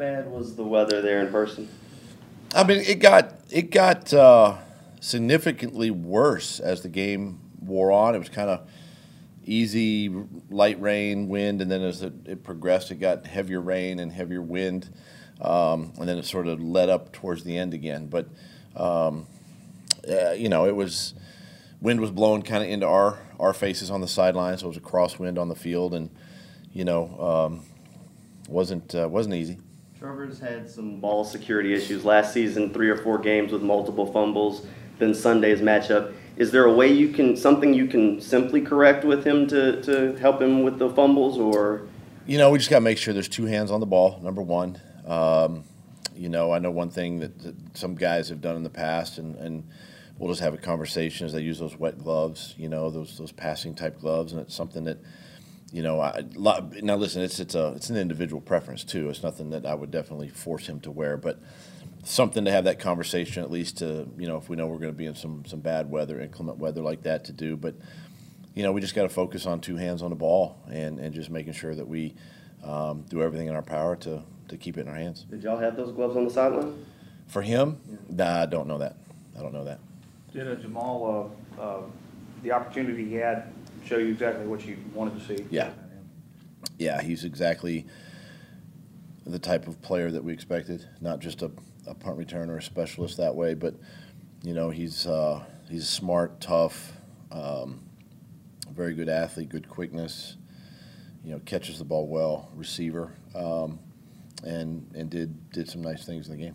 bad was the weather there in person? I mean, it got it got uh, significantly worse as the game wore on. It was kind of easy, light rain, wind, and then as it, it, progressed, it got heavier rain and heavier wind, um, and then it sort of led up towards the end again. But um, uh, you know, it was wind was blowing kind of into our our faces on the sideline, so it was a crosswind on the field, and you know, um, wasn't uh, wasn't easy. Trevor's had some ball security issues last season, three or four games with multiple fumbles. Then Sunday's matchup. Is there a way you can something you can simply correct with him to, to help him with the fumbles, or? You know, we just got to make sure there's two hands on the ball. Number one. Um, you know, I know one thing that, that, some guys have done in the past, and, and we'll just have a conversation as they use those wet gloves. You know, those those passing type gloves, and it's something that you know, I, now listen, it's it's a it's an individual preference too. It's nothing that I would definitely force him to wear, but something to have that conversation at least to you know if we know we're going to be in some some bad weather, inclement weather like that to do. But you know, we just got to focus on two hands on the ball and and just making sure that we um, do everything in our power to to keep it in our hands. Did y'all have those gloves on the sideline? For him, yeah. nah, I don't know that. I don't know that. Did uh, Jamal uh, uh, the opportunity he had show you exactly what you wanted to see. Yeah. Yeah, he's exactly the type of player that we expected. Not just a, a punt returner or a specialist that way, but you know he's uh, he's smart, tough, um, very good athlete, good quickness. You know, catches the ball well, receiver, um, and and did did some nice things in the game.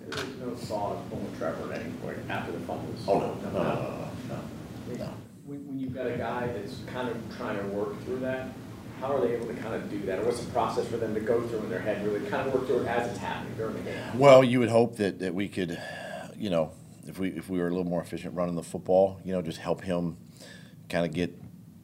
There's no thought of pulling Trevor at any point after the fumbles. Oh no, no, no, no, no. no. no when, when you've got a guy that's kind of trying to work through that, how are they able to kind of do that? Or what's the process for them to go through in their head, really kind of work through it as it's happening during the game? Well, you would hope that, that we could, you know, if we if we were a little more efficient running the football, you know, just help him kind of get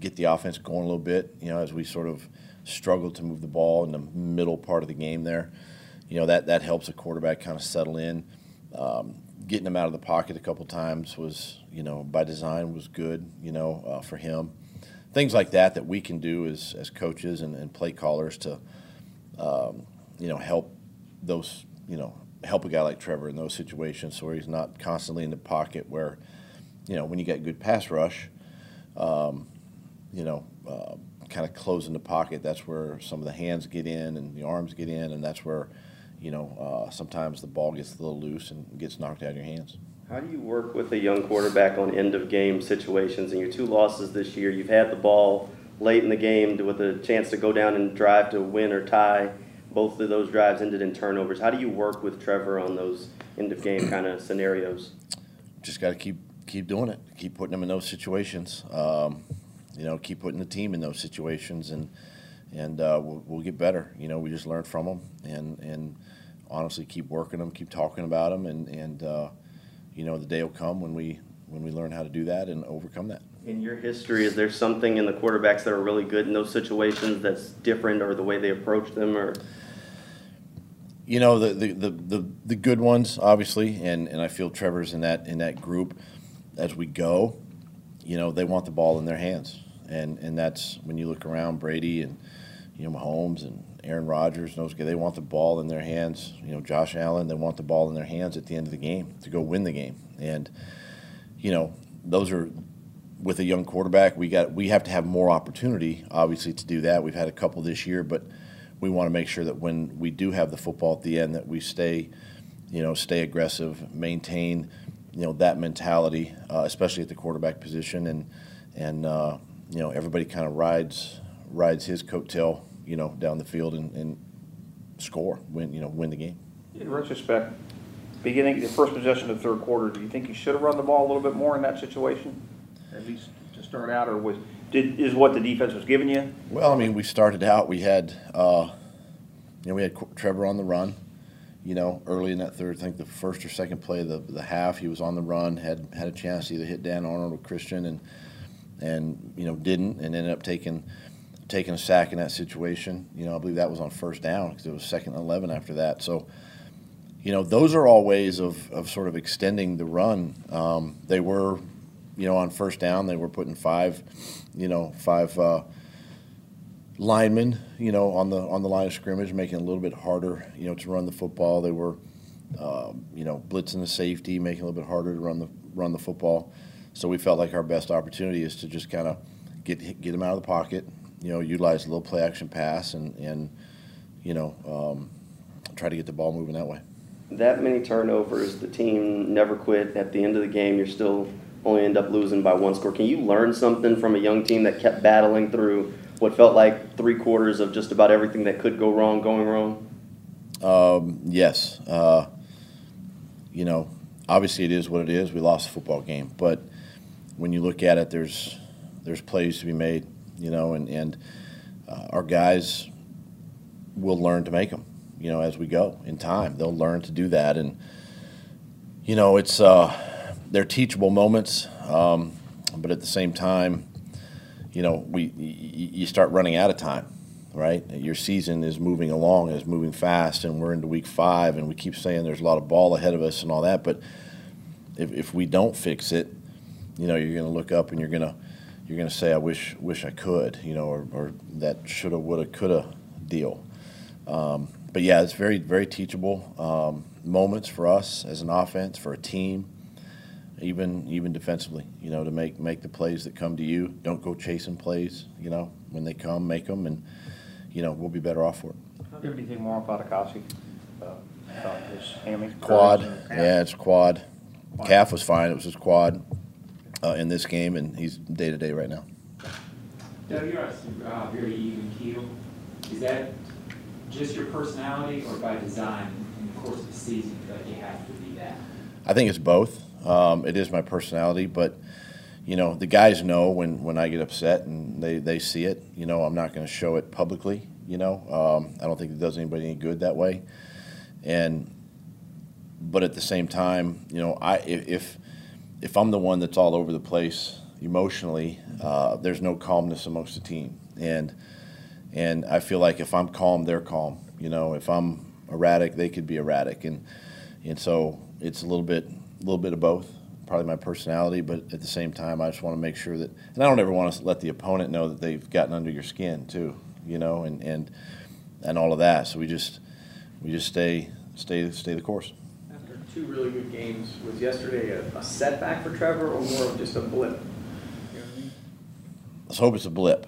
get the offense going a little bit. You know, as we sort of struggled to move the ball in the middle part of the game there, you know that that helps a quarterback kind of settle in. Um, getting him out of the pocket a couple times was, you know, by design was good, you know, uh, for him. Things like that that we can do as, as coaches and, and play callers to, um, you know, help those, you know, help a guy like Trevor in those situations where he's not constantly in the pocket where, you know, when you get good pass rush, um, you know, uh, kind of closing the pocket, that's where some of the hands get in and the arms get in, and that's where – you know, uh, sometimes the ball gets a little loose and gets knocked out of your hands. How do you work with a young quarterback on end of game situations? In your two losses this year, you've had the ball late in the game with a chance to go down and drive to win or tie. Both of those drives ended in turnovers. How do you work with Trevor on those end of game kind of scenarios? Just got to keep keep doing it. Keep putting them in those situations. Um, you know, keep putting the team in those situations, and and uh, we'll, we'll, get better. You know, we just learn from them, and and honestly keep working them, keep talking about them, and and uh, you know the day will come when we when we learn how to do that and overcome that. In your history, is there something in the quarterbacks that are really good in those situations that's different, or the way they approach them, or? You know the the, the, the, the good ones, obviously, and, and I feel Trevor's in that in that group. As we go, you know they want the ball in their hands, and and that's when you look around Brady and you know Mahomes and Aaron Rodgers, those guys, they want the ball in their hands. You know, Josh Allen, they want the ball in their hands at the end of the game to go win the game. And, you know, those are with a young quarterback. We got we have to have more opportunity, obviously, to do that. We've had a couple this year, but we want to make sure that when we do have the football at the end, that we stay, you know, stay aggressive, maintain, you know, that mentality, uh, especially at the quarterback position, and and uh, you know, everybody kind of rides rides his coattail you know, down the field and, and score, win, you know, win the game. In retrospect, beginning the first possession of the third quarter, do you think you should have run the ball a little bit more in that situation, at least to start out, or was did is what the defense was giving you? Well, I mean, we started out. We had, uh, you know, we had Trevor on the run. You know, early in that third, I think the first or second play of the, the half, he was on the run, had had a chance to either hit Dan Arnold or Christian, and and you know didn't, and ended up taking taking a sack in that situation. You know, I believe that was on first down because it was second and 11 after that. So, you know, those are all ways of, of sort of extending the run. Um, they were, you know, on first down, they were putting five, you know, five, uh, linemen, you know, on the on the line of scrimmage, making it a little bit harder, you know, to run the football. They were, um, you know, blitzing the safety, making it a little bit harder to run the run the football. So we felt like our best opportunity is to just kind of get get them out of the pocket, you know, utilize a little play action pass, and and you know, um, try to get the ball moving that way. That many turnovers, the team never quit. At the end of the game, you're still only end up losing by one score. Can you learn something from a young team that kept battling through what felt like three quarters of just about everything that could go wrong going wrong? Um, yes. Uh, you know, obviously it is what it is. We lost the football game, but when you look at it, there's there's plays to be made. You know, and and uh, our guys will learn to make them. You know, as we go in time, they'll learn to do that, and you know, it's uh, they're teachable moments, um, but at the same time, you know, we you start running out of time, right? Your season is moving along, is moving fast, and we're into week five, and we keep saying there's a lot of ball ahead of us and all that, but if, if we don't fix it, you know, you're going to look up and you're going to you're going to say, I wish wish I could, you know, or, or that shoulda, woulda, coulda deal. Um, but yeah, it's very very teachable um, moments for us as an offense, for a team, even even defensively. You know, to make make the plays that come to you. Don't go chasing plays. You know, when they come, make them, and you know we'll be better off for it. Do you have anything more on Fatukasi? Uh, About his hammy? Quad, yeah, it's quad. Calf was fine. It was his quad uh, in this game, and he's day to day right now. Doug, you're uh, very even keel. Is that just your personality or by design in the course of the season, you feel like you have to be that? I think it's both. Um, it is my personality, but you know the guys know when, when I get upset and they, they see it. You know I'm not going to show it publicly. You know um, I don't think it does anybody any good that way. And but at the same time, you know I if if I'm the one that's all over the place emotionally, uh, there's no calmness amongst the team. And and I feel like if I'm calm, they're calm. You know, if I'm erratic, they could be erratic. And and so it's a little bit a little bit of both. Probably my personality, but at the same time, I just want to make sure that, and I don't ever want to let the opponent know that they've gotten under your skin too, you know, and and and all of that. So we just we just stay stay stay the course. After two really good games, was yesterday a, a setback for Trevor or more of just a blip? You know I mean? Let's hope it's a blip.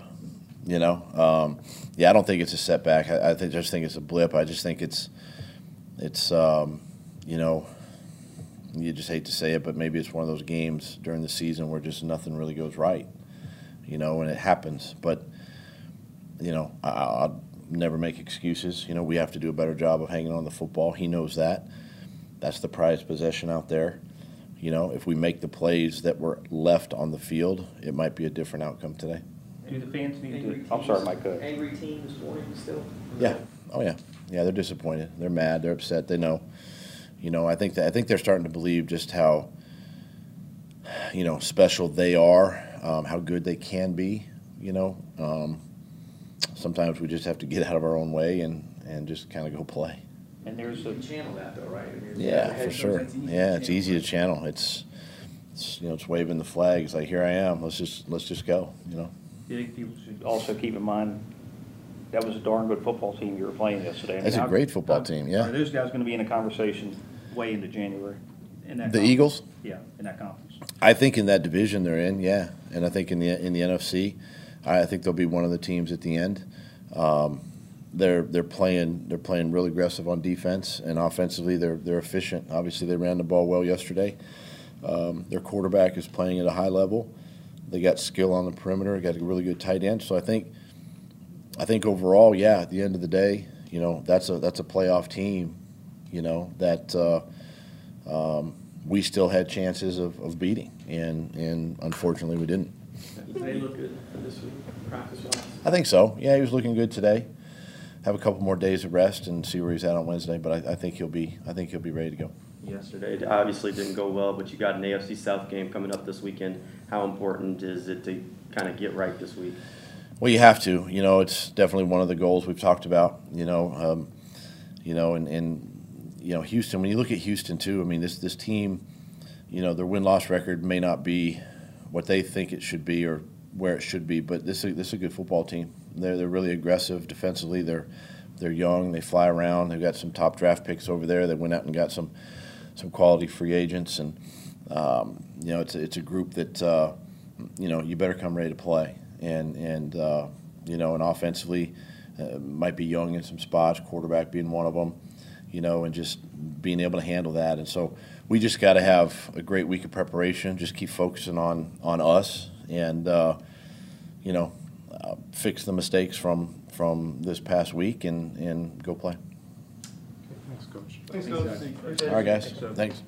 You know, um, yeah, I don't think it's a setback. I, I think, just think it's a blip. I just think it's, it's, um, you know, you just hate to say it, but maybe it's one of those games during the season where just nothing really goes right. You know, and it happens. But, you know, I, I'll never make excuses. You know, we have to do a better job of hanging on the football. He knows that. That's the prized possession out there. You know, if we make the plays that were left on the field, it might be a different outcome today. Do the fans need Angry to, I'm sorry, teams- Mike, go. Angry team this morning still? Yeah. Oh yeah. Yeah, they're disappointed. They're mad. They're upset. They know. You know, I think that I think they're starting to believe just how you know special they are, um, how good they can be. You know, um, sometimes we just have to get out of our own way and and just kind of go play. And there's a, channel that though, right? I mean, Yeah, for sure. to Yeah, it's easy to channel. It's, it's you know, it's waving the flag. It's like here I am. Let's just let's just go. You know. you think people should also keep in mind, that was a darn good football team you were playing yesterday. I mean, That's a great football how- team, yeah. Are those guys gonna be in a conversation way into January? in that The conference? Eagles. Yeah, in that conference. I think in that division they're in, yeah, and I think in the in the NFC, I think they'll be one of the teams at the end. Um, they're they're playing they're playing really aggressive on defense and offensively they're they're efficient. Obviously they ran the ball well yesterday. Um, their quarterback is playing at a high level. They got skill on the perimeter. Got a really good tight end. So I think I think overall, yeah, at the end of the day, you know that's a that's a playoff team. You know that. Uh, um, we still had chances of, of beating, and, and unfortunately we didn't. Did they look good this week, practice wise? I think so. Yeah, he was looking good today. Have a couple more days of rest and see where he's at on Wednesday, but I, I think he'll be I think he'll be ready to go. Yesterday, it obviously didn't go well, but you got an AFC South game coming up this weekend. How important is it to kind of get right this week? Well, you have to. You know, it's definitely one of the goals we've talked about. You know, um, you know, and, and you know Houston. When you look at Houston too, I mean this this team, you know, their win loss record may not be what they think it should be or where it should be, but this is, this is a good football team. they're they're really aggressive defensively. They're they're young. They fly around. They've got some top draft picks over there. They went out and got some some quality free agents, and um, you know it's a, it's a group that uh, you know you better come ready to play. And and uh, you know and offensively uh, might be young in some spots. Quarterback being one of them. You know, and just being able to handle that. And so we just got to have a great week of preparation. Just keep focusing on on us, and uh, you know, uh, fix the mistakes from from this past week, and and go play. Thanks, Coach. Thanks, Coach. All right, guys. Thanks.